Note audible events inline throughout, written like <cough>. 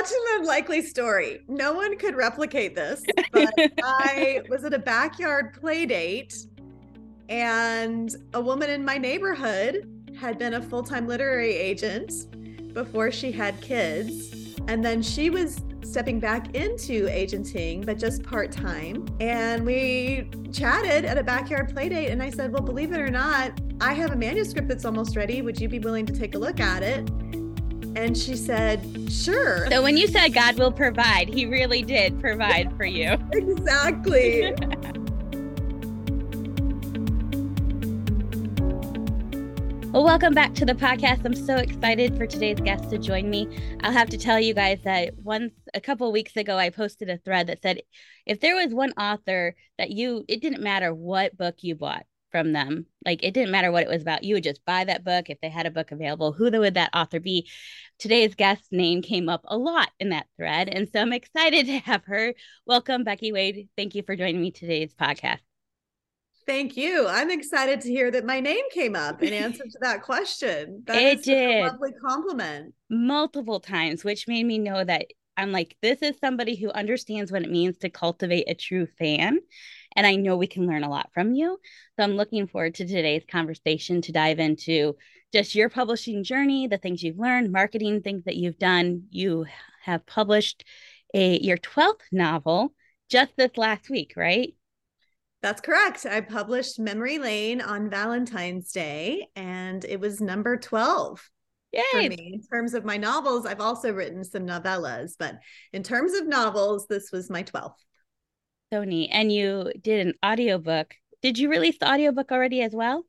such an unlikely story. No one could replicate this. But I <laughs> was at a backyard play date, and a woman in my neighborhood had been a full time literary agent before she had kids. And then she was stepping back into agenting, but just part time. And we chatted at a backyard play date. And I said, Well, believe it or not, I have a manuscript that's almost ready. Would you be willing to take a look at it? And she said, Sure. So when you said God will provide, He really did provide for you. <laughs> Exactly. Well, welcome back to the podcast. I'm so excited for today's guest to join me. I'll have to tell you guys that once a couple weeks ago, I posted a thread that said if there was one author that you, it didn't matter what book you bought from them, like it didn't matter what it was about, you would just buy that book if they had a book available. Who would that author be? Today's guest name came up a lot in that thread. And so I'm <laughs> excited to have her. Welcome, Becky Wade. Thank you for joining me today's podcast. Thank you. I'm excited to hear that my name came up in <laughs> answer to that question. That it did. lovely compliment. Multiple times, which made me know that I'm like, this is somebody who understands what it means to cultivate a true fan. And I know we can learn a lot from you. So I'm looking forward to today's conversation to dive into just your publishing journey, the things you've learned, marketing things that you've done. You have published a your 12th novel just this last week, right? That's correct. I published Memory Lane on Valentine's Day, and it was number 12 Yay. for me. In terms of my novels, I've also written some novellas, but in terms of novels, this was my 12th. So neat. And you did an audiobook. Did you release the audiobook already as well?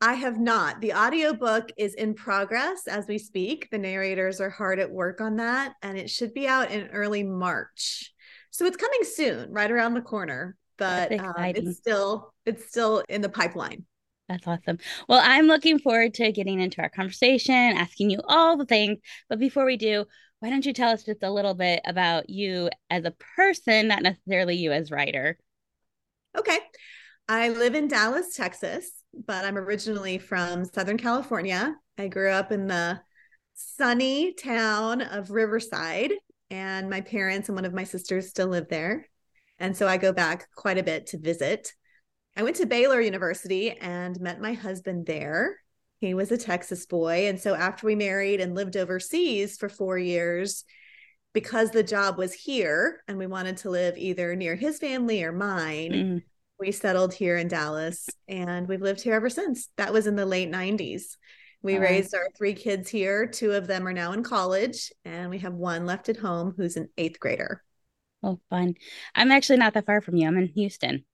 I have not. The audiobook is in progress as we speak. The narrators are hard at work on that, and it should be out in early March. So it's coming soon, right around the corner but um, it's still it's still in the pipeline. That's awesome. Well, I'm looking forward to getting into our conversation, asking you all the things. But before we do, why don't you tell us just a little bit about you as a person, not necessarily you as writer? Okay. I live in Dallas, Texas, but I'm originally from Southern California. I grew up in the sunny town of Riverside, and my parents and one of my sisters still live there. And so I go back quite a bit to visit. I went to Baylor University and met my husband there. He was a Texas boy. And so after we married and lived overseas for four years, because the job was here and we wanted to live either near his family or mine, mm. we settled here in Dallas and we've lived here ever since. That was in the late 90s. We raised our three kids here. Two of them are now in college, and we have one left at home who's an eighth grader. Oh, fun. I'm actually not that far from you. I'm in Houston.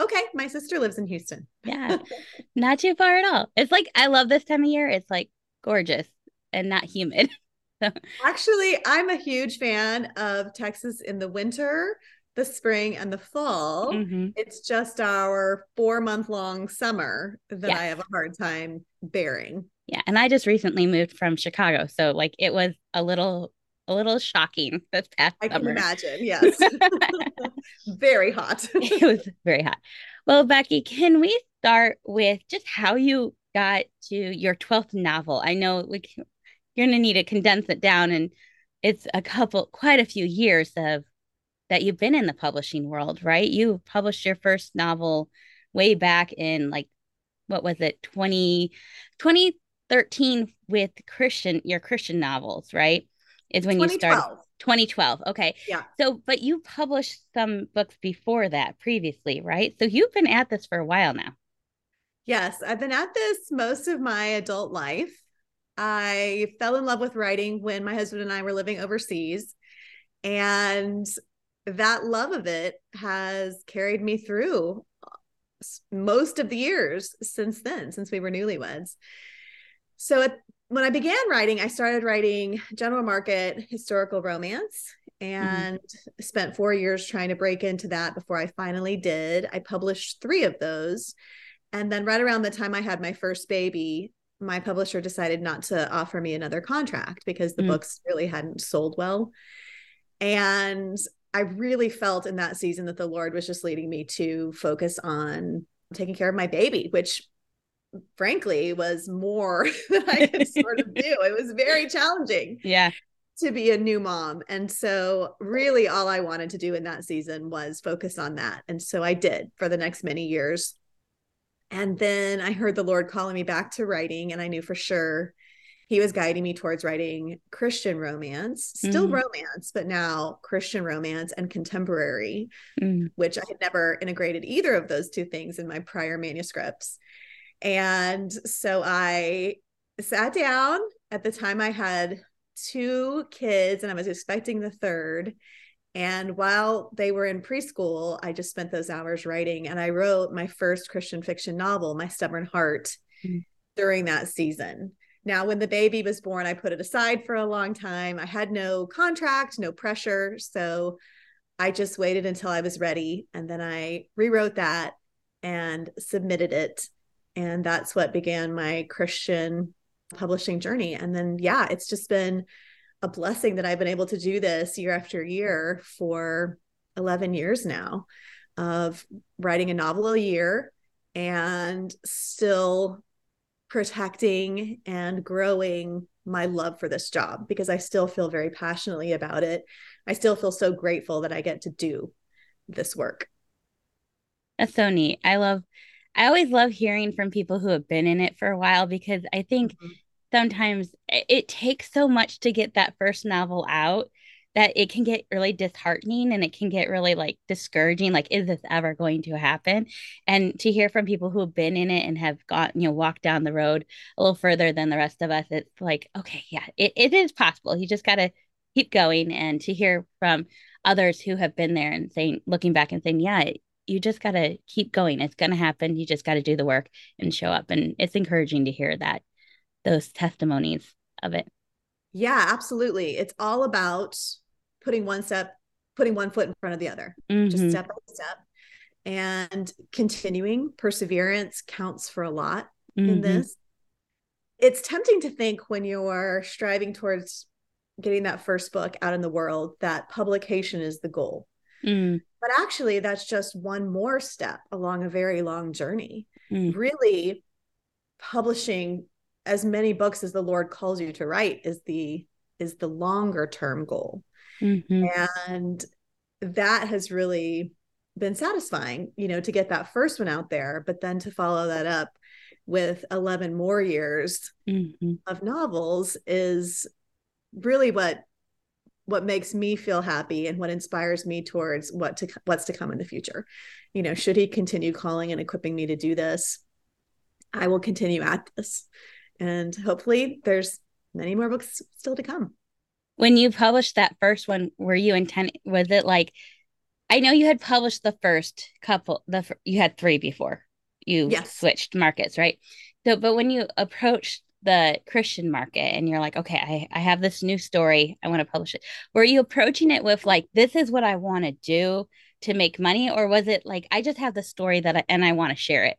Okay. My sister lives in Houston. yeah. Not too far at all. It's like, I love this time of year. It's like gorgeous and not humid. <laughs> Actually, I'm a huge fan of Texas in the winter, the spring, and the fall. Mm-hmm. It's just our four month long summer that yes. I have a hard time bearing. Yeah. And I just recently moved from Chicago. So, like, it was a little a little shocking this past I summer. can imagine. <laughs> Yes. <laughs> very hot. <laughs> it was very hot. Well, Becky, can we start with just how you got to your 12th novel? I know we can, you're going to need to condense it down and it's a couple quite a few years of that you've been in the publishing world, right? You published your first novel way back in like what was it 20 2013 with Christian your Christian novels, right? Is when you started 2012 okay. Yeah. So but you published some books before that previously right? So you've been at this for a while now. Yes i've been at this most of my adult life. I fell in love with writing when my husband and i were living overseas and that love of it has carried me through most of the years since then since we were newlyweds. So at when I began writing, I started writing general market historical romance and mm-hmm. spent four years trying to break into that before I finally did. I published three of those. And then, right around the time I had my first baby, my publisher decided not to offer me another contract because the mm-hmm. books really hadn't sold well. And I really felt in that season that the Lord was just leading me to focus on taking care of my baby, which frankly was more <laughs> than I could sort of do. It was <laughs> very challenging. Yeah. to be a new mom. And so, really, all I wanted to do in that season was focus on that. And so I did for the next many years. And then I heard the Lord calling me back to writing, and I knew for sure he was guiding me towards writing Christian romance, still mm. romance, but now Christian romance and contemporary, mm. which I had never integrated either of those two things in my prior manuscripts. And so I sat down. At the time, I had two kids and I was expecting the third. And while they were in preschool, I just spent those hours writing. And I wrote my first Christian fiction novel, My Stubborn Heart, mm. during that season. Now, when the baby was born, I put it aside for a long time. I had no contract, no pressure. So I just waited until I was ready. And then I rewrote that and submitted it. And that's what began my Christian publishing journey. And then, yeah, it's just been a blessing that I've been able to do this year after year for 11 years now of writing a novel a year and still protecting and growing my love for this job because I still feel very passionately about it. I still feel so grateful that I get to do this work. That's so neat. I love I always love hearing from people who have been in it for a while because I think mm-hmm. sometimes it takes so much to get that first novel out that it can get really disheartening and it can get really like discouraging like is this ever going to happen? And to hear from people who have been in it and have got you know walked down the road a little further than the rest of us it's like okay yeah it, it is possible. You just got to keep going. And to hear from others who have been there and saying looking back and saying yeah you just got to keep going it's going to happen you just got to do the work and show up and it's encouraging to hear that those testimonies of it yeah absolutely it's all about putting one step, putting one foot in front of the other, mm-hmm. just step by step. And continuing perseverance counts for a lot mm-hmm. in this. It's tempting to think when you're striving towards getting that first book out in the world that publication is the goal. Mm. But actually, that's just one more step along a very long journey. Mm. Really, publishing as many books as the Lord calls you to write is the is the longer term goal. Mm-hmm. And that has really been satisfying, you know, to get that first one out there, but then to follow that up with 11 more years mm-hmm. of novels is really what what makes me feel happy and what inspires me towards what to what's to come in the future. You know should he continue calling and equipping me to do this? I will continue at this. And hopefully there's many more books still to come. When you published that first one were you intent was it like i know you had published the first couple the you had three before you yes. switched markets right? So but when you approached the christian market and you're like okay i, I have this new story i want to publish it were you approaching it with like this is what i want to do to make money or was it like i just have the story that I, and i want to share it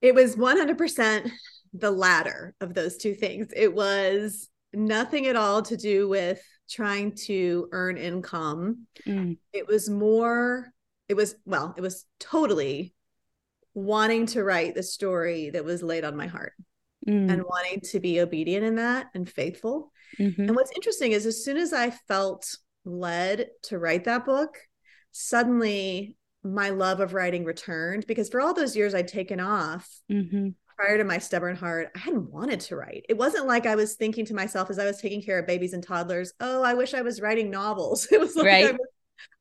it was 100% the latter of those two things it was nothing at all to do with trying to earn income. Mm. It was more, it was, well, it was totally wanting to write the story that was laid on my heart mm. and wanting to be obedient in that and faithful. Mm-hmm. And what's interesting is as soon as I felt led to write that book, suddenly my love of writing returned because for all those years I'd taken off, mm-hmm prior to my stubborn heart, I hadn't wanted to write. It wasn't like I was thinking to myself as I was taking care of babies and toddlers, oh, I wish I was writing novels. <laughs> It was like right. I, was,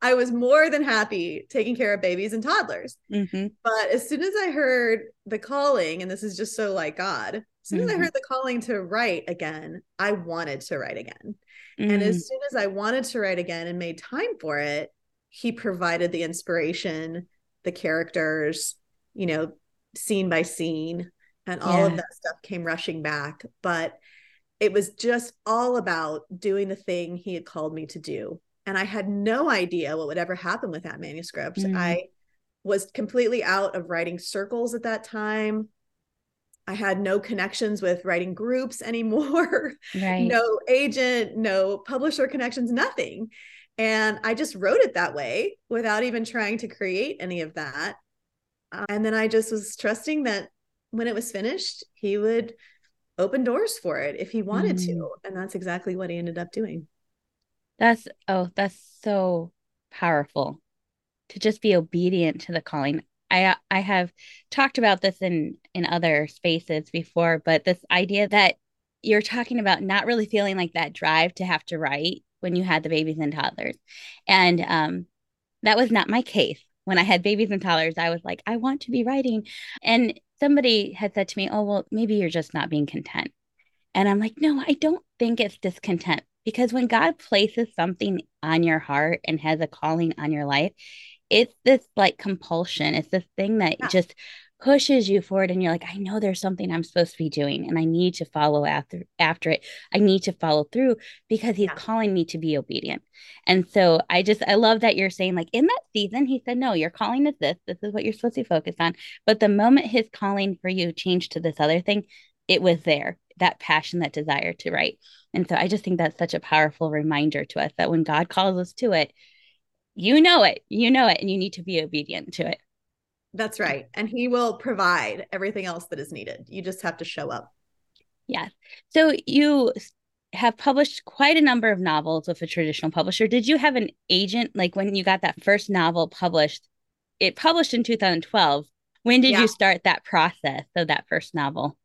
I, was, more than happy taking care of babies and toddlers. Mm-hmm. But as soon as I heard the calling, and this is just so like God, as soon mm-hmm. as I mm-hmm. heard the calling to write again, I wanted to write again. Mm-hmm. And as mm. soon as I wanted to write again and made time for it, he provided the inspiration, the characters, you know, scene by scene and all yeah. of that stuff came rushing back but it was just all about doing the thing he had called me to do and i had no idea what would ever happen with that manuscript mm. i was completely out of writing circles at that time i had no connections with writing groups <laughs> anymore right. no agent no publisher connections nothing and i just wrote it that way without even trying to create any of that and then i just was trusting that when it was finished, he would open doors for it if he wanted Mm. to. And that's exactly what he ended up doing. That's oh, that's so powerful to just be obedient to the calling. I I have talked about this in in other spaces before, but this idea that you're talking about not really feeling like that drive to have to write when you had the babies and toddlers. And um that was not my case. When I had babies and toddlers, I was like, I want to be writing. And somebody had said to me, Oh, well, maybe you're just not being content. And I'm like, no, I don't think it's discontent because when God places something on your heart and has a calling on your life, it's this like compulsion. It's this thing that Yeah. just pushes you forward and you're like, I know there's something I'm supposed to be doing and I need to follow after after it. I need to follow through because he's Yeah. calling me to be obedient. And so I just I love that you're saying like in that season he said, "No, your calling is this. This is what you're supposed to focus on." But the moment his calling for you changed to this other thing, it was there that passion that desire to write and so i just think that's such a powerful reminder to us that when god calls us to it you know it you know it and you need to be obedient to it That's right. And he will provide everything else that is needed. You just have to show up. yes so you have published quite a number of novels with a traditional publisher did you have an agent like when you got that first novel published it published in 2012 when did Yeah. you start that process of that first novel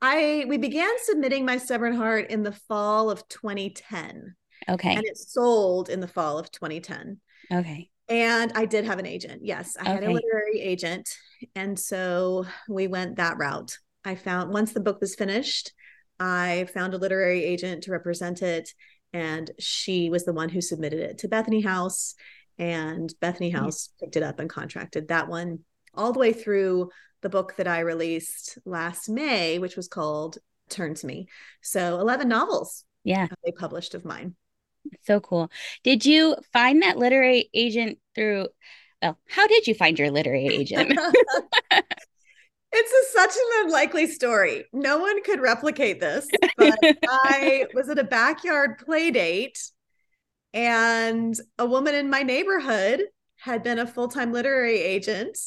I we began submitting my stubborn heart in the fall of 2010 okay and it sold in the fall of 2010. okay And I did have an agent. Yes, I had a literary agent. And so we went that route. I found once the book was finished, I found a literary agent to represent it. And she was the one who submitted it to Bethany House. And Bethany. House picked it up and contracted that one all the way through the book that I released last May, which was called Turn to Me. So 11 novels yeah uh, they published of mine. So cool. Did you find that literary agent through? Well, how did you find your literary agent? <laughs> <laughs> it's a, such an unlikely story. No one could replicate this, but I <laughs> was at a backyard play date and a woman in my neighborhood had been a full-time literary agent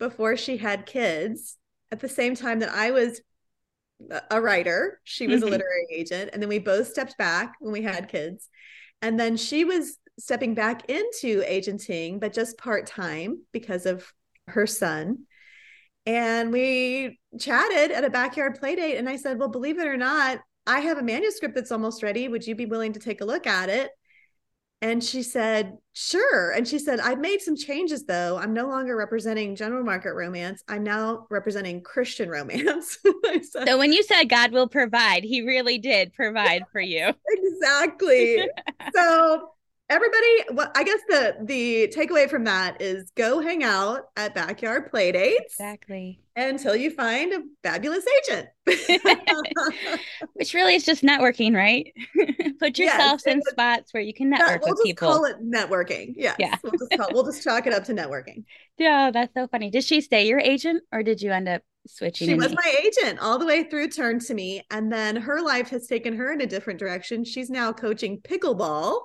before she had kids at the same time that I was a writer. She was a mm-hmm. literary agent and then we both stepped back when we had kids. And then she was stepping back into agenting but just part-time because of her son and we chatted at a backyard play date and i said well believe it or not i have a manuscript that's almost ready would you be willing to take a look at it and she said sure. And she said i've made some changes though. I'm no longer representing general market romance. I'm now representing christian romance. <laughs> Said, so when you said God will provide, He really did provide for you. <laughs> exactly. <laughs> So everybody what i guess the the takeaway from that is go hang out at backyard play dates Exactly. Until you find a fabulous agent <laughs> <laughs> Which really is just networking, right? <laughs> Put Yes, yourself it in spots where you can network we'll with just people. call it networking yes Yeah. we'll just call, we'll just chalk it up to networking Yeah, that's so funny. Did she stay your agent or did you end up switching? she was me? my agent all the way through turn to me and then her life has taken her in a different direction she's now coaching pickleball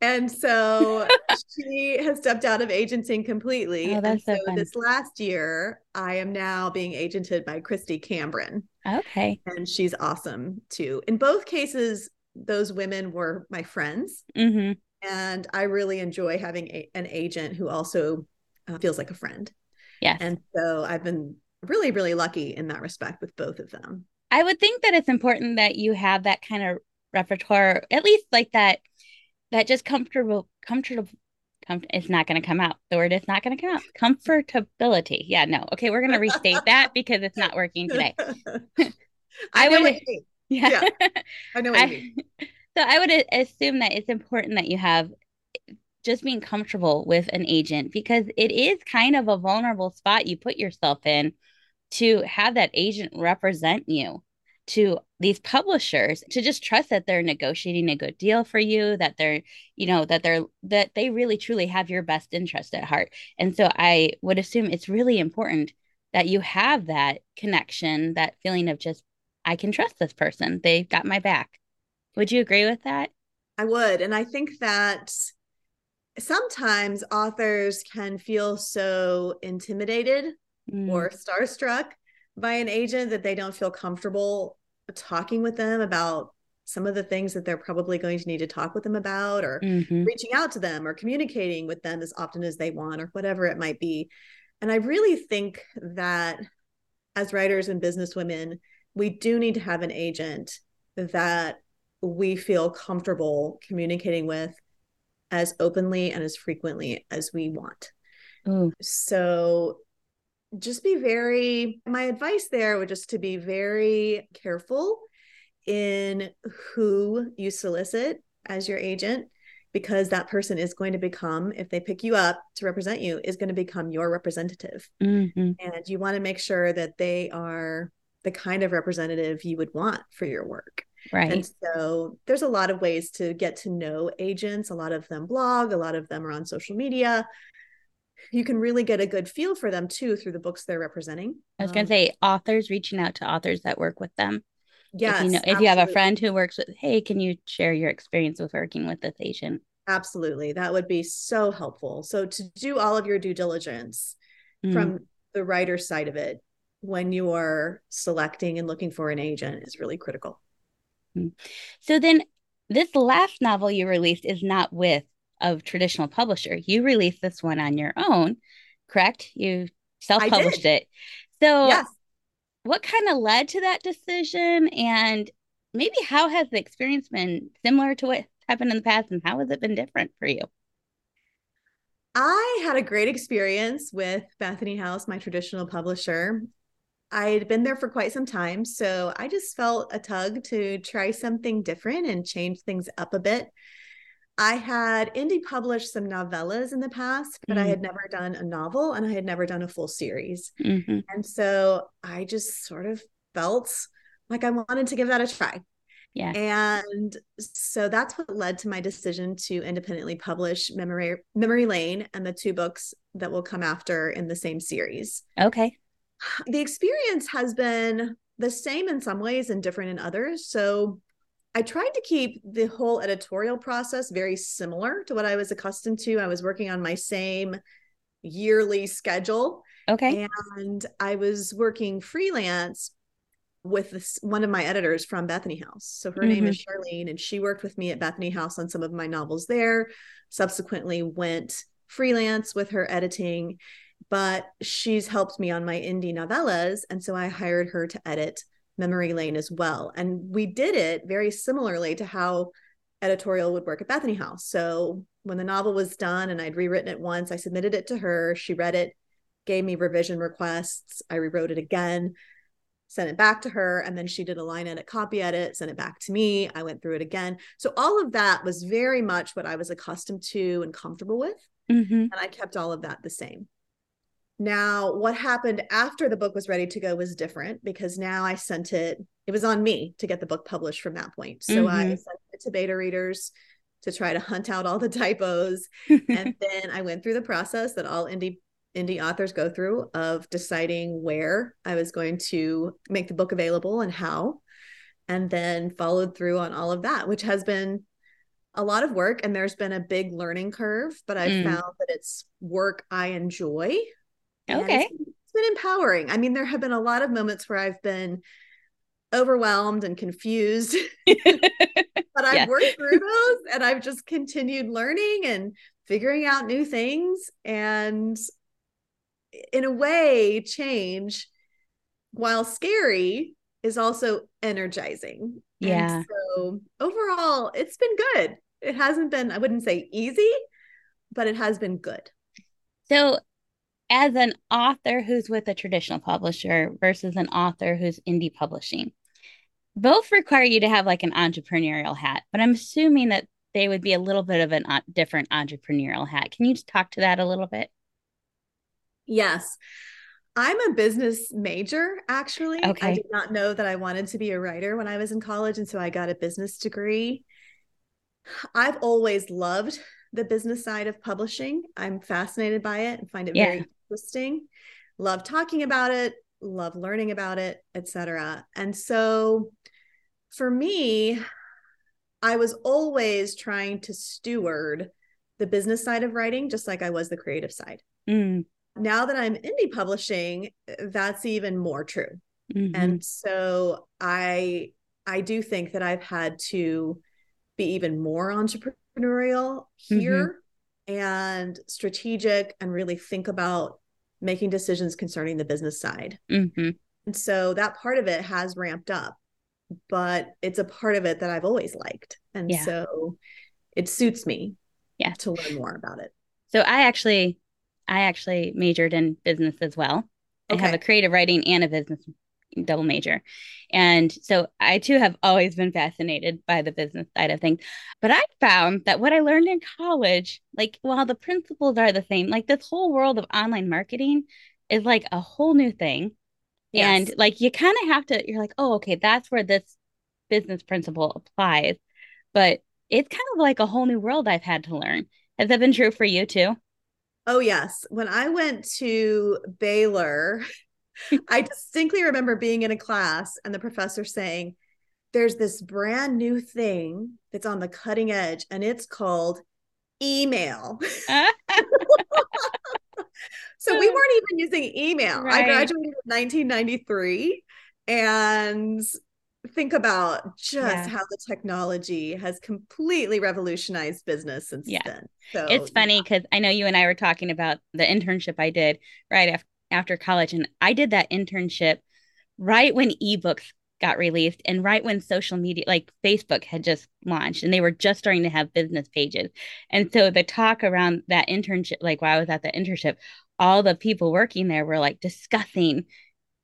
and so she has stepped out of agenting completely. Oh, and so so this last year i am now being agented by kristy cambron Okay. and she's awesome too. In both cases those women were my friends. Hmm and i really enjoy having a, an agent who also uh, feels like a friend. Yes. and so i've been really really lucky in that respect with both of them. I would think that it's important that you have that kind of repertoire, at least like that, that just comfortable, comfortable. Com- it's not going to come out. The word is not going to come out. Comfortability. Yeah, no. Okay, we're going to restate that because it's not working today. <laughs> <laughs> i, I would- mean. <laughs> Yeah. i know what you mean I, so I would assume that it's important that you have just being comfortable with an agent because it is kind of a vulnerable spot you put yourself in to have that agent represent you to these publishers to just trust that they're negotiating a good deal for you that they're you know that they're that they really truly have your best interest at heart. And so i would assume it's really important that you have that connection that feeling of just i can trust this person. They've got my back. Would you agree with that? I would. And I think that sometimes authors can feel so intimidated Mm, or starstruck by an agent that they don't feel comfortable talking with them about some of the things that they're probably going to need to talk with them about or mm-hmm. reaching out to them or communicating with them as often as they want or whatever it might be and i really think that as writers and businesswomen we do need to have an agent that we feel comfortable communicating with as openly and as frequently as we want mm. so just be very my advice there would just to be very careful in who you solicit as your agent because that person is going to become if they pick you up to represent you is going to become your representative. Mm-hmm. and you want to make sure that they are the kind of representative you would want for your work. Right. and so there's a lot of ways to get to know agents. A lot of them blog a lot of them are on social media you can really get a good feel for them too through the books they're representing i was going to um, say authors reaching out to authors that work with them Yes. If you, know, if you have a friend who works with, hey, can you share your experience with working with this agent? Absolutely. That would be so helpful. So to do all of your due diligence mm. from the writer side of it when you are selecting and looking for an agent is really critical. Mm. So then this last novel you released is not with a traditional publisher. You released this one on your own, correct? You self-published it. So yes what kind of led to that decision and maybe how has the experience been similar to what happened in the past and how has it been different for you i had a great experience with bethany house my traditional publisher i had been there for quite some time so i just felt a tug to try something different and change things up a bit I had indie published some novellas in the past, but mm-hmm. I had mm. never done a novel and I had never done a full series. Mm-hmm. And so I just sort of felt like I wanted to give that a try. Yeah. And so that's what led to my decision to independently publish Memory Memory Lane and the two books that will come after in the same series. Okay. The experience has been the same in some ways and different in others. So I tried to keep the whole editorial process very similar to what I was accustomed to. I was working on my same yearly schedule. Okay. And I was working freelance with this, one of my editors from Bethany House. So her mm-hmm. name is mm-hmm. Charlene, and she worked with me at Bethany House on some of my novels there. Subsequently, went freelance with her editing, but she's helped me on my indie novellas. And so I hired her to edit memory lane as well. And we did it very similarly to how editorial would work at Bethany House. So when the novel was done and I'd rewritten it once, I submitted it to her. She read it, gave me revision requests. I rewrote it again, sent it back to her. And then she did a line edit, copy edit, sent it back to me. I went through it again. So all of that was very much what I was accustomed to and comfortable with. Mm-hmm. And I kept all of that the same. Now, what happened after the book was ready to go was different because now I sent it, it was on me to get the book published from that point. So mm-hmm. I sent it to beta readers to try to hunt out all the typos. and <laughs> then I went through the process that all indie indie authors go through of deciding where I was going to make the book available and how. And then followed through on all of that, which has been a lot of work and there's been a big learning curve, but I've mm. found that it's work I enjoy Okay. It's, it's been empowering. I mean, there have been a lot of moments where I've been overwhelmed and confused. <laughs> but I've yeah. worked through those and I've just continued learning and figuring out new things and in a way change while scary is also energizing. Yeah. And so overall it's been good. It hasn't been I wouldn't say easy, but it has been good. So as an author who's with a traditional publisher versus an author who's indie publishing, both require you to have like an entrepreneurial hat, but I'm assuming that they would be a little bit of a uh, different entrepreneurial hat. Can you talk to that a little bit? Yes. I'm a business major, actually. Okay. I did not know that I wanted to be a writer when I was in college. And so I got a business degree. I've always loved the business side of publishing. I'm fascinated by it and find it yeah. very interesting. Love talking about it, love learning about it, etc. And so for me, I was always trying to steward the business side of writing just like I was the creative side. Mm. Now that I'm indie publishing, that's even more true Mm-hmm. And so I I do think that I've had to be even more entrepreneurial here mm-hmm. And strategic and really think about making decisions concerning the business side. Mm-hmm. And so that part of it has ramped up, but it's a part of it that I've always liked. And yeah. so it suits me yeah. to learn more about it. So I actually I actually majored in business as well. Okay. I have a creative writing and a business double major. And so I too have always been fascinated by the business side of things. But I found that what I learned in college, like while the principles are the same, like this whole world of online marketing is like a whole new thing. Yes. And like you kind of have to, you're like, oh, okay, that's where this business principle applies. But it's kind of like a whole new world I've had to learn. Has that been true for you too? Oh, yes. When I went to Baylor, I distinctly remember being in a class and the professor saying, There's this brand new thing that's on the cutting edge, and it's called email. <laughs> so we weren't even using email. Right. I graduated in 1993 and think about just yeah. how the technology has completely revolutionized business since yeah. then. So it's funny because yeah. I know you and I were talking about the internship I did right after after college, and I did that internship right when ebooks got released and right when social media like Facebook had just launched and they were just starting to have business pages. And so the talk around that internship, like while I was at the internship, all the people working there were like discussing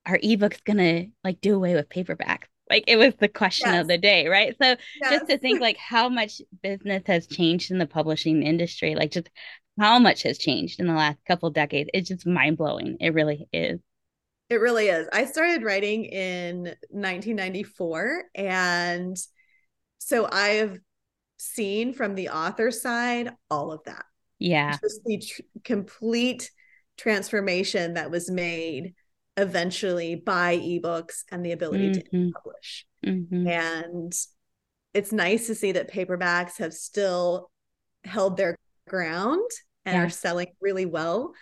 are ebooks gonna like do away with paperback like it was the question yes. of the day right so yes. just to think like how much business has changed in the publishing industry like just how much has changed in the last couple decades? It's just mind-blowing. It really is. It really is. I started writing in 1994 and so i've seen from the author side all of that. Yeah. Just the tr- complete transformation that was made eventually by ebooks and the ability mm-hmm. to publish. Mm-hmm. And it's nice to see that paperbacks have still held their ground and yeah. are selling really well.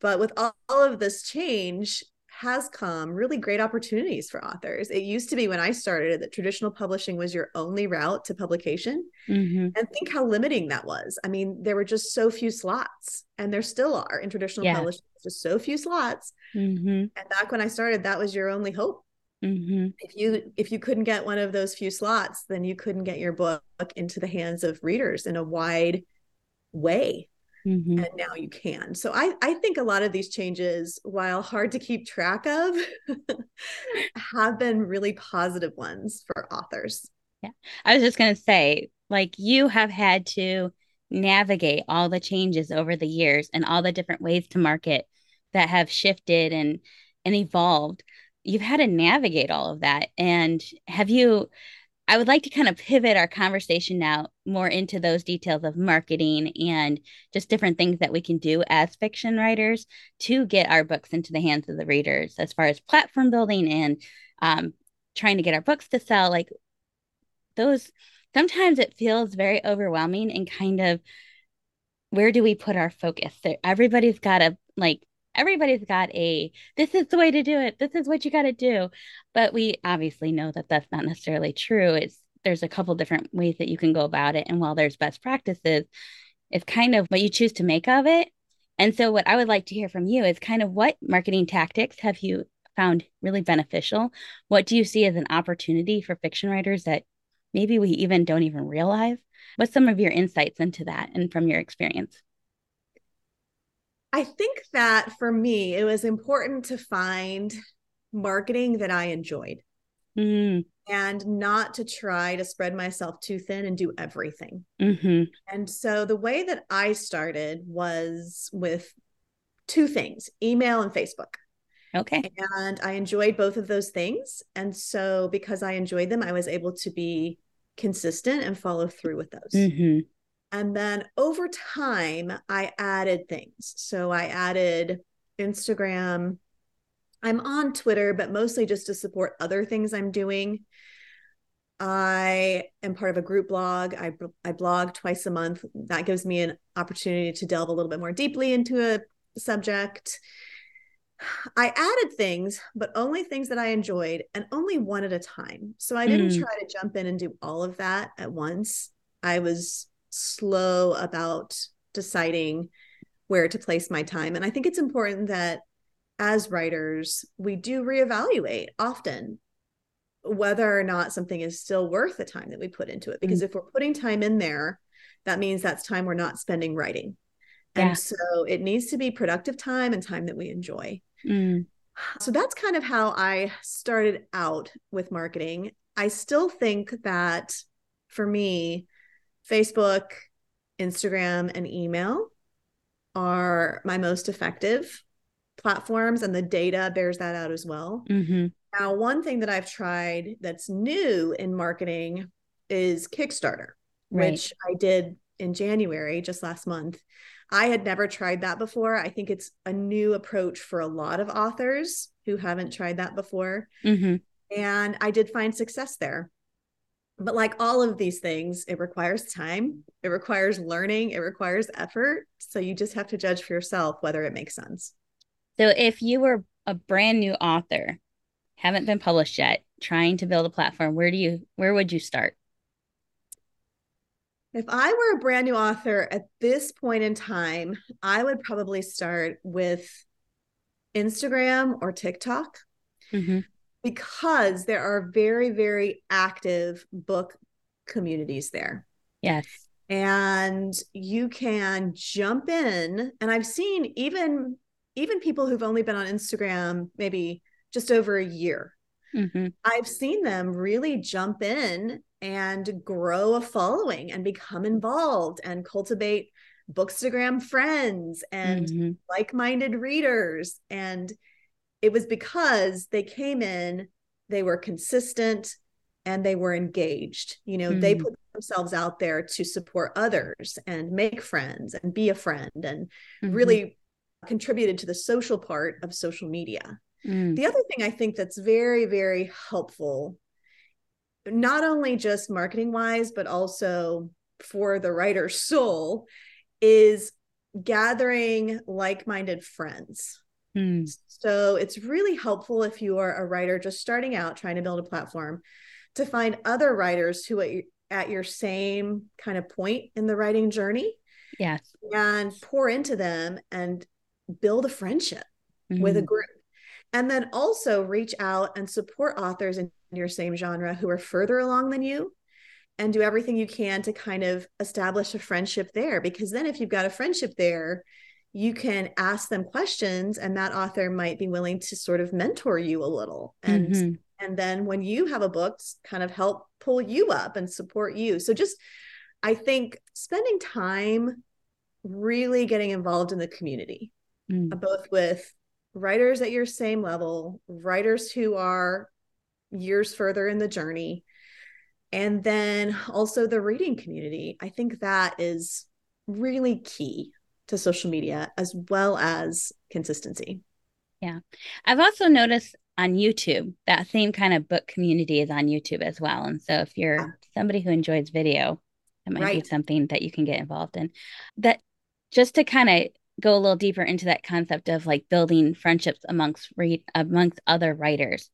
But with all, all of this change, has come really great opportunities for authors. It used to be when I started that traditional publishing was your only route to publication. Mm-hmm. And think how limiting that was. I mean, there were just so few slots, and there still are in traditional yeah. publishing, just so few slots. Mm-hmm. And back when I started, that was your only hope. Mm-hmm. If you if you couldn't get one of those few slots, then you couldn't get your book into the hands of readers in a wide way. Mm-hmm. and now you can. So I I think a lot of these changes, while hard to keep track of, <laughs> have been really positive ones for authors. Yeah. I was just going to say like you have had to navigate all the changes over the years and all the different ways to market that have shifted and and evolved. You've had to navigate all of that and have you I would like to kind of pivot our conversation now more into those details of marketing and just different things that we can do as fiction writers to get our books into the hands of the readers, as far as platform building and um, trying to get our books to sell. Like those, sometimes it feels very overwhelming and kind of where do we put our focus? Everybody's got a like everybody's got a this is the way to do it. This is what you got to do. But we obviously know that that's not necessarily true. It's there's a couple different ways that you can go about it. And while there's best practices it's kind of what you choose to make of it. And so what i would like to hear from you is kind of what marketing tactics have you found really beneficial? What do you see as an opportunity for fiction writers that maybe we even don't even realize? What's some of your insights into that and from your experience I think that for me, it was important to find marketing that I enjoyed mm-hmm. and not to try to spread myself too thin and do everything. Mm-hmm. And so the way that I started was with two things email and Facebook. Okay. And I enjoyed both of those things. And so because I enjoyed them, I was able to be consistent and follow through with those. Mm-hmm. And then over time, I added things. So I added Instagram. I'm on Twitter, but mostly just to support other things I'm doing. I am part of a group blog. I, I blog twice a month. That gives me an opportunity to delve a little bit more deeply into a subject. I added things, but only things that I enjoyed and only one at a time. So I didn't mm. try to jump in and do all of that at once. I was slow about deciding where to place my time. And I think it's important that as writers, we do reevaluate often whether or not something is still worth the time that we put into it. Because mm. if we're putting time in there, that means that's time we're not spending writing. Yeah. And so it needs to be productive time and time that we enjoy. Mm. So that's kind of how I started out with marketing. I still think that for me, Facebook, Instagram, and email are my most effective platforms, and the data bears that out as well. Mm-hmm. Now, one thing that I've tried that's new in marketing is Kickstarter, right. which I did in January, just last month. I had never tried that before. I think it's a new approach for a lot of authors who haven't tried that before. Mm-hmm. And I did find success there. But like all of these things, it requires time, it requires learning, it requires effort. So you just have to judge for yourself whether it makes sense. So if you were a brand new author, haven't been published yet, trying to build a platform, where do you where would you start? If I were a brand new author at this point in time, I would probably start with Instagram or TikTok mm-hmm. Because there are very, very active book communities there. Yes. And you can jump in. And I've seen even even people who've only been on Instagram maybe just over a year. Mm-hmm. I've seen them really jump in and grow a following and become involved and cultivate bookstagram friends and mm-hmm. like-minded readers and it was because they came in they were consistent and they were engaged you know mm-hmm. they put themselves out there to support others and make friends and be a friend and mm-hmm. really contributed to the social part of social media mm. the other thing i think that's very very helpful not only just marketing wise, but also for the writer's soul, is gathering like minded friends. Mm. So it's really helpful if you are a writer just starting out trying to build a platform to find other writers who are at your same kind of point in the writing journey. Yes. And pour into them and build a friendship mm-hmm. with a mm-hmm. group. And then also reach out and support authors in your same genre who are further along than you and do everything you can to kind of establish a friendship there because then if you've got a friendship there you can ask them questions and that author might be willing to sort of mentor you a little and mm-hmm. and then when you have a book kind of help pull you up and support you so just i think spending time really getting involved in the community mm. both with writers at your same level writers who are years further in the journey. And then also the reading community. I think that is really key to social media as well as consistency. Yeah. I've also noticed on YouTube that same kind of book community is on YouTube as well. And so if you're yeah. somebody who enjoys video, it might right. be something that you can get involved in. That just to kind of go a little deeper into that concept of like building friendships amongst read amongst other writers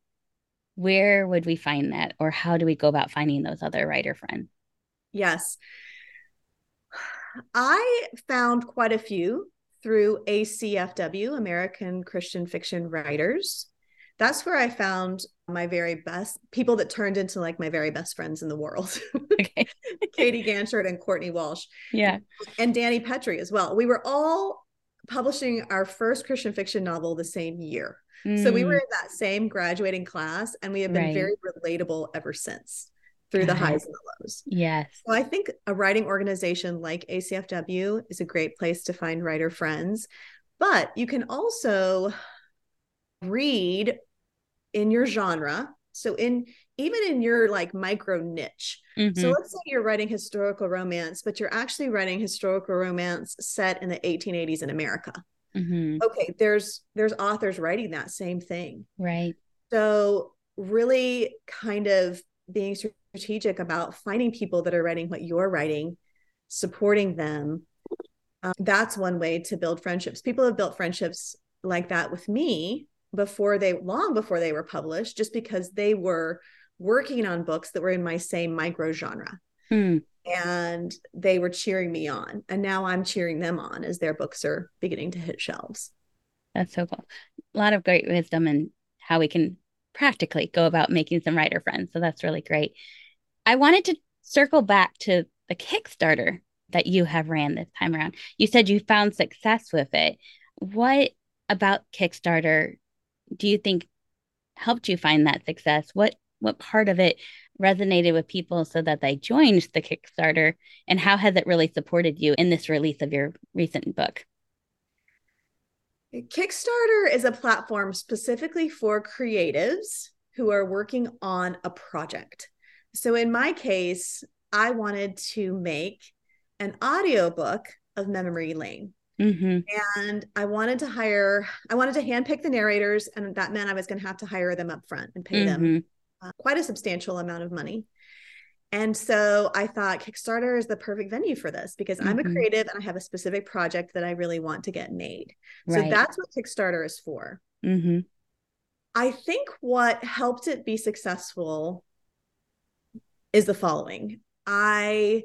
where would we find that or how do we go about finding those other writer friends yes i found quite a few through acfw american christian fiction writers that's where i found my very best people that turned into like my very best friends in the world <laughs> okay. katie ganshert and courtney walsh yeah and dani pettrey as well we were all publishing our first christian fiction novel the same year Mm. So we were mm. in that same graduating class and we have been right. very relatable ever since through the highs and the lows. Yes. So I think a writing organization like ACFW is a great place to find writer friends, but you can also read in your genre. So in even in your like micro niche. Mm-hmm. So let's say you're writing historical romance, but you're actually writing historical romance set in the 1880s in America. Mm-hmm. Okay, there's there's authors writing that same thing. Right. So really kind of being strategic about finding people that are writing what you're writing, supporting them. Um, that's one way to build friendships. People have built friendships like that with me before they long before they were published just because they were working on books that were in my same micro genre Mm. and they were cheering me on and now i'm cheering them on as their books are beginning to hit shelves That's so cool. A lot of great wisdom and how we can practically go about making some writer friends. So that's really great. I wanted to circle back to the Kickstarter that you have ran this time around. You said you found success with it. What about Kickstarter do you think helped you find that success? What what part of it resonated with people so that they joined the Kickstarter and how has it really supported you in this release of your recent book? Kickstarter is a platform specifically for creatives who are working on a project. So in my case, I wanted to make an audiobook of Memory Lane. Mm-hmm. And I wanted to hire, I wanted to handpick the narrators, and that meant I was going to have to hire them up front and pay them Mm-hmm. uh, quite a substantial amount of money. And so I thought Kickstarter is the perfect venue for this because I'm a Mhm. creative and I have a specific project that I really want to get made. So Right. that's what Kickstarter is for. Mm-hmm. I think what helped it be successful is the following. I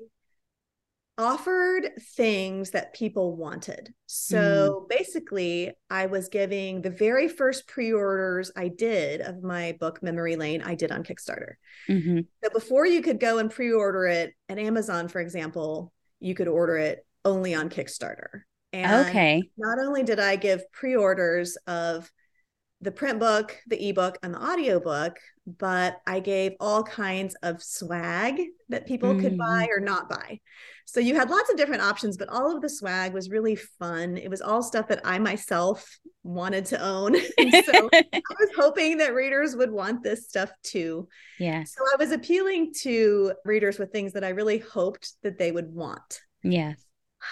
offered things that people wanted. So basically, I was giving the very first pre orders I did of my book, Memory Lane, I did on Kickstarter. Mm-hmm. So before you could go and pre order it at Amazon, for example, you could order it only on Kickstarter. And Okay. not only did I give pre-orders of the print book, the ebook, and the audiobook, but I gave all kinds of swag that people could mm. buy or not buy. So you had lots of different options, but all of the swag was really fun. It was all stuff that I myself wanted to own. <laughs> and so <laughs> I was hoping that readers would want this stuff too. Yeah. So I was appealing to readers with things that I really hoped that they would want. Yes.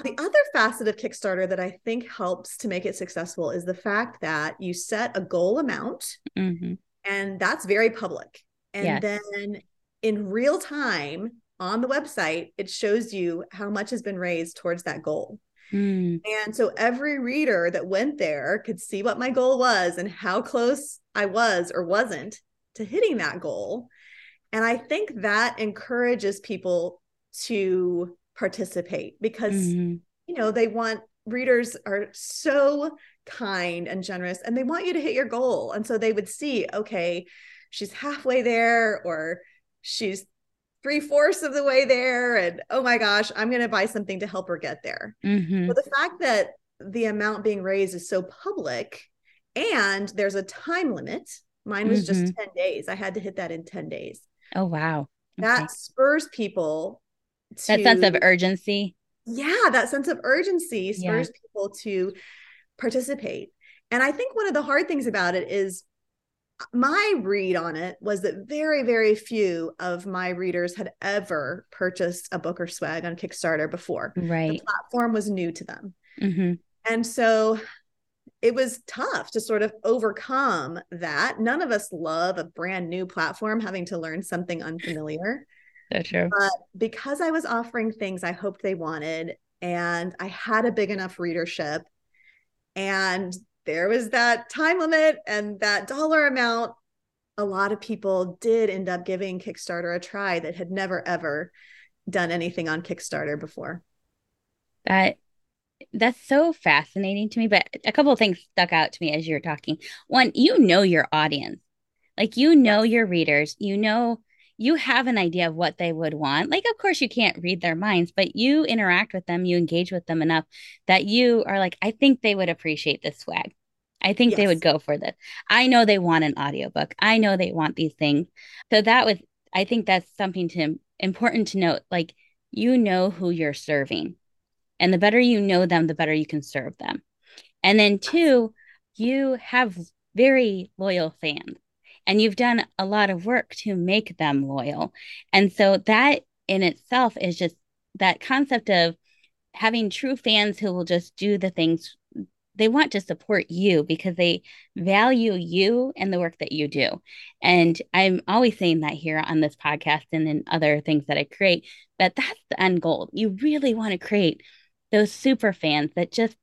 The other facet of Kickstarter that I think helps to make it successful is the fact that you set a goal amount Mm-hmm. and that's very public. And Yes. then in real time on the website, it shows you how much has been raised towards that goal. Mm. And so every reader that went there could see what my goal was and how close I was or wasn't to hitting that goal. And I think that encourages people to participate because Mhm. you know they want readers are so kind and generous and they want you to hit your goal and so they would see okay she's halfway there or she's three-fourths of the way there and oh my gosh i'm going to buy something to help her get there Mhm. but the fact that the amount being raised is so public and there's a time limit mine was just 10 days i had to hit that in 10 days Oh wow. that spurs people to That sense of urgency. yeah that sense of urgency spurs people to participate and i think one of the hard things about it is my read on it was that very very few of my readers had ever purchased a book or swag on kickstarter before Right. the platform was new to them Mm-hmm. and so it was tough to sort of overcome that none of us love a brand new platform having to learn something unfamiliar So true. but because I was offering things I hoped they wanted, and I had a big enough readership, and there was that time limit and that dollar amount, a lot of people did end up giving Kickstarter a try that had never ever done anything on Kickstarter before. That that's so fascinating to me. But a couple of things stuck out to me as you're talking. One, you know your audience. Like you know your readers. You know you have an idea of what they would want. Like, of course, you can't read their minds, but you interact with them, you engage with them enough that you are like, I think they would appreciate this swag. I think they would go for this. I know they want an audiobook. I know they want these things. So that was, I think that's something to important to note. Like, you know who you're serving. And the better you know them, the better you can serve them. And then, two, you have very loyal fans and you've done a lot of work to make them loyal. And so, that in itself is just that concept of having true fans who will just do the things they want to support you because they value you and the work that you do. And I'm always saying that here on this podcast and in other things that I create, that that's the end goal. You really want to create those super fans that just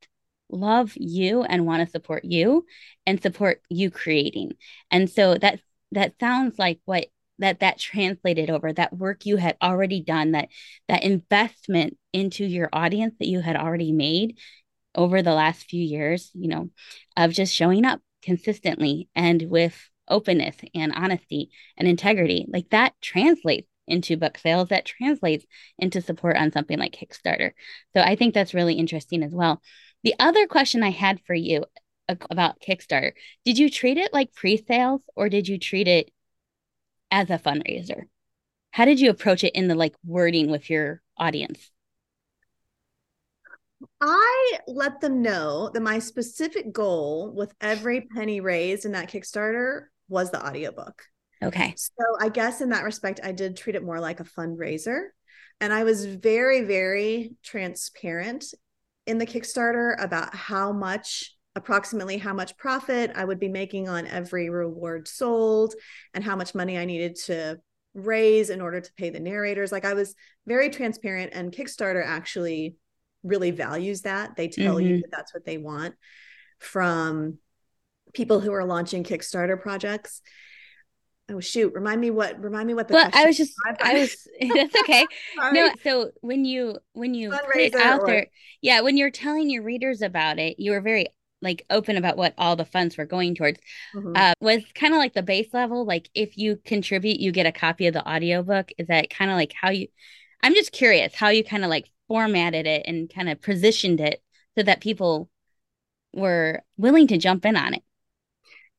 love you and want to support you and support you creating. And so that that sounds like what that that translated over that work you had already done that that investment into your audience that you had already made over the last few years you know of just showing up consistently and with openness and honesty and integrity. Like that translates into book sales that translates into support on something like kickstarter. So i think that's really interesting as well the other question i had for you uh, about kickstarter did you treat it like pre-sales or did you treat it as a fundraiser? How did you approach it in the like wording with your audience? I let them know that my specific goal with every penny raised in that Kickstarter was the audiobook. Okay. So I guess in that respect, I did treat it more like a fundraiser. And I was very, very transparent in the Kickstarter about how much approximately how much profit I would be making on every reward sold and how much money I needed to raise in order to pay the narrators. Like I was very transparent, and Kickstarter actually really values that. They tell mm-hmm. you that that's what they want from people who are launching Kickstarter projects. Oh shoot! Remind me what remind me what the well. I was just I was <laughs> that's okay. <laughs> no, so when you when you put it out or... there, yeah, when you're telling your readers about it, you were very like open about what all the funds were going towards mm-hmm. uh, was kind of like the base level like if you contribute you get a copy of the audiobook is that kind of like how you i'm just curious how you kind of like formatted it and kind of positioned it so that people were willing to jump in on it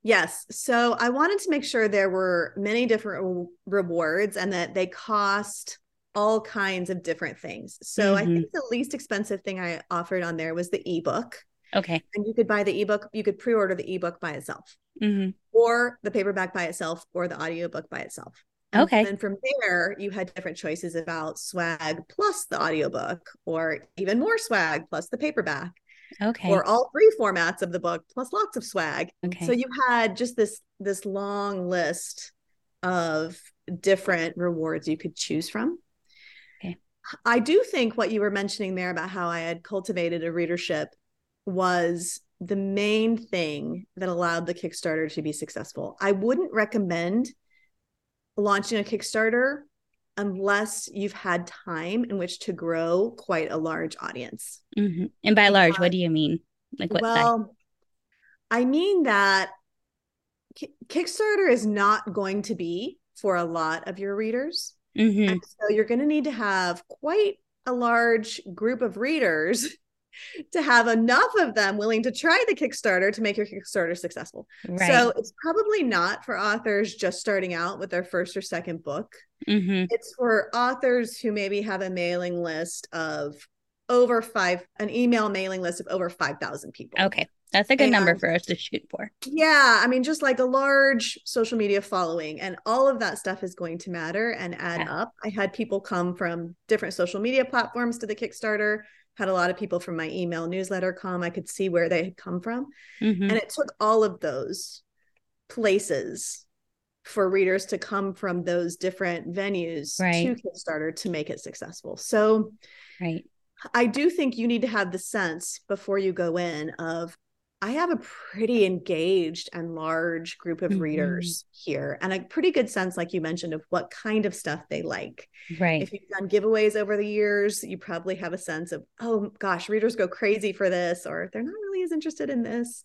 yes so i wanted to make sure there were many different re- rewards and that they cost all kinds of different things so mm-hmm. i think the least expensive thing i offered on there was the ebook Okay. And you could buy the ebook, you could pre order the ebook by itself, mm-hmm. or the paperback by itself, or the audiobook by itself. Okay. And then from there, you had different choices about swag plus the audiobook, or even more swag plus the paperback. Okay. Or all three formats of the book plus lots of swag. Okay. So you had just this this long list of different rewards you could choose from. Okay. I do think what you were mentioning there about how I had cultivated a readership was the main thing that allowed the Kickstarter to be successful. I wouldn't recommend launching a Kickstarter unless you've had time in which to grow quite a large audience. Mm-hmm. And by large, what do you mean? Like what? Well, size? I mean that Kickstarter is not going to be for a lot of your readers. Mm-hmm. so you're going to need to have quite a large group of readers to have enough of them willing to try the Kickstarter to make your Kickstarter successful. Right. So it's probably not for authors just starting out with their first or second book. Mm-hmm. It's for authors who maybe have a mailing list of over five, an email mailing list of over 5,000 people. Okay. That's a good and, number for us to shoot for. Yeah. I mean, just like a large social media following, and all of that stuff is going to matter and add yeah. up. I had people come from different social media platforms to the Kickstarter had a lot of people from my email newsletter come. I could see where they had come from. Mm-hmm. And it took all of those places for readers to come from those different venues right. to Kickstarter to make it successful. So right. I do think you need to have the sense before you go in of I have a pretty engaged and large group of mm-hmm. readers here, and a pretty good sense, like you mentioned, of what kind of stuff they like. Right. If you've done giveaways over the years, you probably have a sense of, oh gosh, readers go crazy for this, or they're not really as interested in this.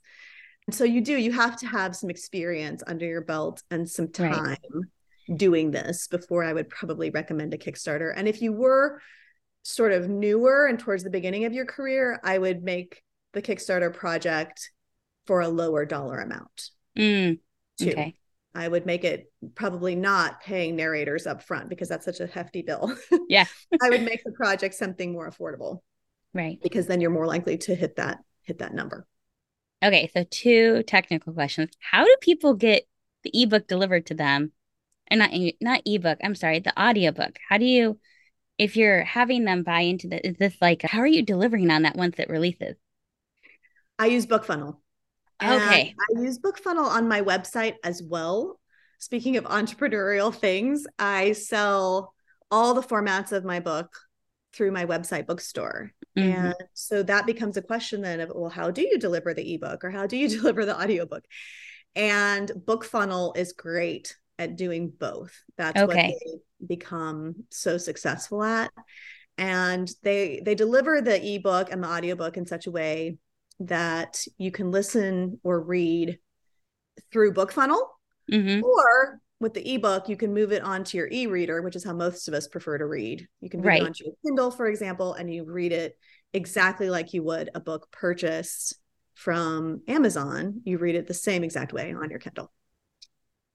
And so you do, you have to have some experience under your belt and some time right. doing this before I would probably recommend a Kickstarter. And if you were sort of newer and towards the beginning of your career, I would make the Kickstarter project for a lower dollar amount. Mm, okay. I would make it probably not paying narrators up front because that's such a hefty bill. <laughs> Yeah. <laughs> I would make the project something more affordable. Right. Because then you're more likely to hit that hit that number. Okay, so two technical questions. How do people get the ebook delivered to them? And not not ebook, I'm sorry, the audiobook. How do you if you're having them buy into the is this like how are you delivering on that once it releases? I use BookFunnel. Okay. I use BookFunnel on my website as well. Speaking of <laughs> entrepreneurial things, I sell all the formats of my book through my website bookstore. Mm-hmm. And so that becomes a question then of, well, how do you deliver the ebook or how do you <laughs> deliver the audiobook? And BookFunnel is great at doing both. That's okay. what they become so successful at. And they they deliver the ebook and the audiobook in such a way that you can listen or read through BookFunnel mm-hmm. or with the ebook, you can move it onto your e-reader, which is how most of us prefer to read. You can move right. it onto your Kindle, for example, and you read it exactly like you would a book purchased from Amazon. You read it the same exact way on your Kindle.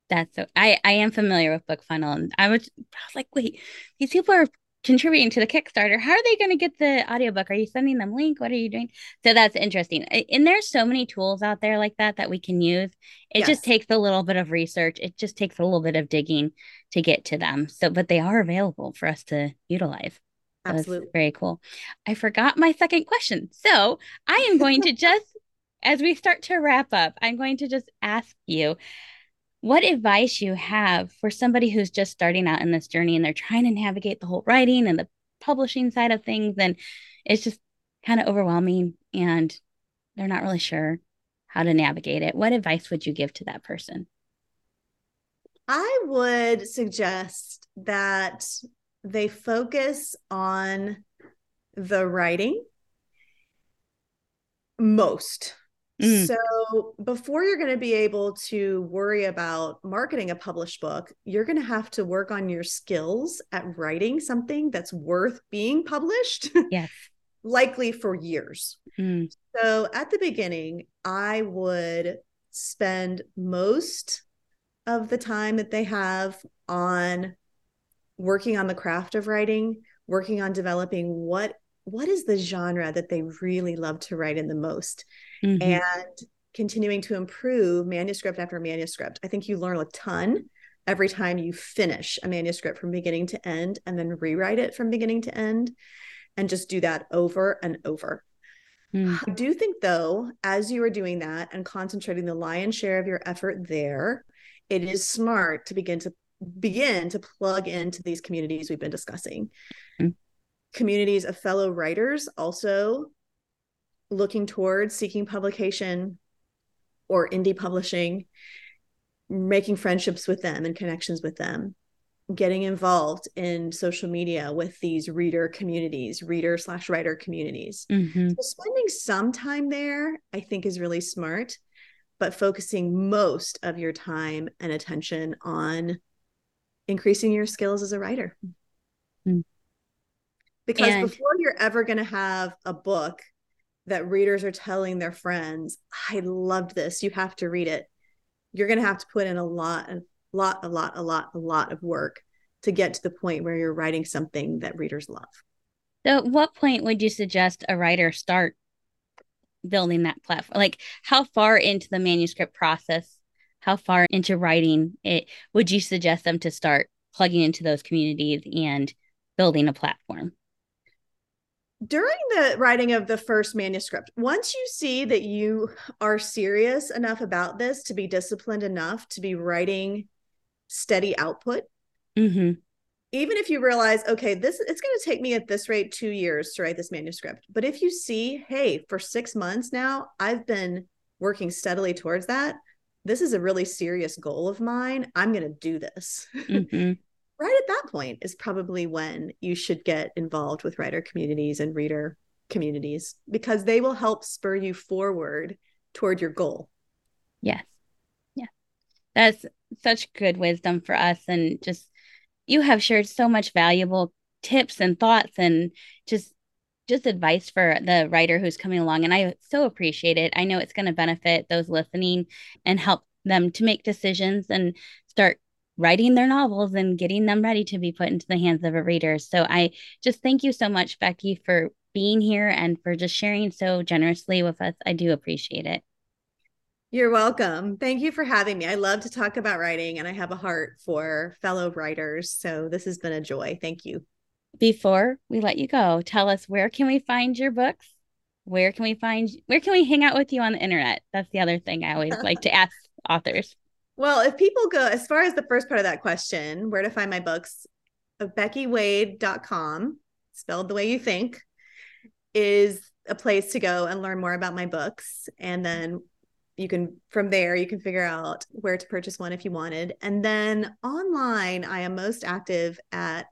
That's so I I am familiar with BookFunnel, and I was, I was like, wait, these people are contributing to the Kickstarter. How are they going to get the audiobook? Are you sending them link? What are you doing? So that's interesting. And there's so many tools out there like that that we can use. It yes. just takes a little bit of research. It just takes a little bit of digging to get to them. So, but they are available for us to utilize. Absolutely. very cool. I forgot my second question. So I am going to <laughs> just, as we start to wrap up, I'm going to just ask you what advice you have for somebody who's just starting out in this journey and they're trying to navigate the whole writing and the publishing side of things and it's just kind of overwhelming and they're not really sure how to navigate it. What advice would you give to that person? I would suggest that they focus on the writing most Mm. So, before you're going to be able to worry about marketing a published book, you're going to have to work on your skills at writing something that's worth being published. <laughs> Yes. likely for years. Mm. So, at the beginning, I would spend most of the time that they have on working on the craft of writing, working on developing what what is the genre that they really love to write in the most mm-hmm. and continuing to improve manuscript after manuscript. I think you learn a ton every time you finish a manuscript from beginning to end and then rewrite it from beginning to end and just do that over and over. Mm. I do think, though, as you are doing that and concentrating the lion's share of your effort there, it is smart to begin to begin to plug into these communities we've been discussing. Mm. Communities of fellow writers also looking towards seeking publication or indie publishing, making friendships with them and connections with them, getting involved in social media with these reader communities, reader slash writer communities. Mm-hmm. So spending some time there, I think, is really smart, but focusing most of your time and attention on increasing your skills as a writer. Because and- before you're ever going to have a book that readers are telling their friends, I loved this. You have to read it. You're going to have to put in a lot, a lot, a lot, a lot, a lot of work to get to the point where you're writing something that readers love. So, at what point would you suggest a writer start building that platform? Like, how far into the manuscript process, how far into writing it would you suggest them to start plugging into those communities and building a platform? During the writing of the first manuscript, once you see that you are serious enough about this to be disciplined enough to be writing steady output, mm-hmm. even if you realize, okay, this it's going to take me at this rate two years to write this manuscript. But if you see, hey, for six months now, I've been working steadily towards that. This is a really serious goal of mine. I'm going to do this. Mm-hmm <laughs> right at that point is probably when you should get involved with writer communities and reader communities because they will help spur you forward toward your goal. Yes. Yeah. That's such good wisdom for us. And just, you have shared so much valuable tips and thoughts and just just advice for the writer who's coming along and i so appreciate it i know it's going to benefit those listening and help them to make decisions and start writing their novels and getting them ready to be put into the hands of a reader. So I just thank you so much, Becky, for being here and for just sharing so generously with us. I do appreciate it. You're welcome. Thank you for having me. I love to talk about writing and I have a heart for fellow writers. So this has been a joy. Thank you. Before we let you go, tell us where can we find your books? Where can we find where can we hang out with you on the internet? That's the other thing I always like to <laughs> ask authors. Well, if people go as far as the first part of that question, where to find my books, uh, beckywade.com spelled the way you think, is a place to go and learn more about my books. And then you can, from there, you can figure out where to purchase one if you wanted. And then online, I am most active at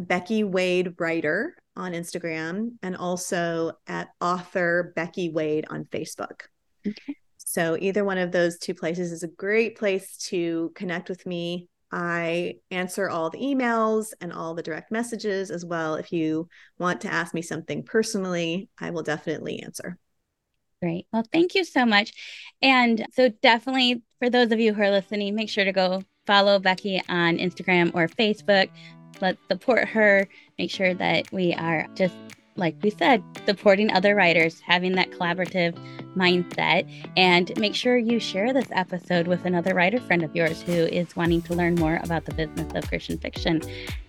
Becky Wade Writer on Instagram and also at author Becky Wade on Facebook. Okay. So either one of those two places is a great place to connect with me. I answer all the emails and all the direct messages as well. If you want to ask me something personally, I will definitely answer. Great. Well, thank you so much. And so, definitely for those of you who are listening, make sure to go follow Becky on Instagram or Facebook. Let's support her. Make sure that we are just like we said, supporting other writers, having that collaborative mindset, and make sure you share this episode with another writer friend of yours who is wanting to learn more about the business of Christian fiction.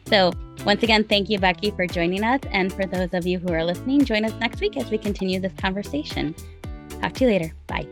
So, once again, thank you, Becky, for joining us. And for those of you who are listening, join us next week as we continue this conversation. Talk to you later. Bye.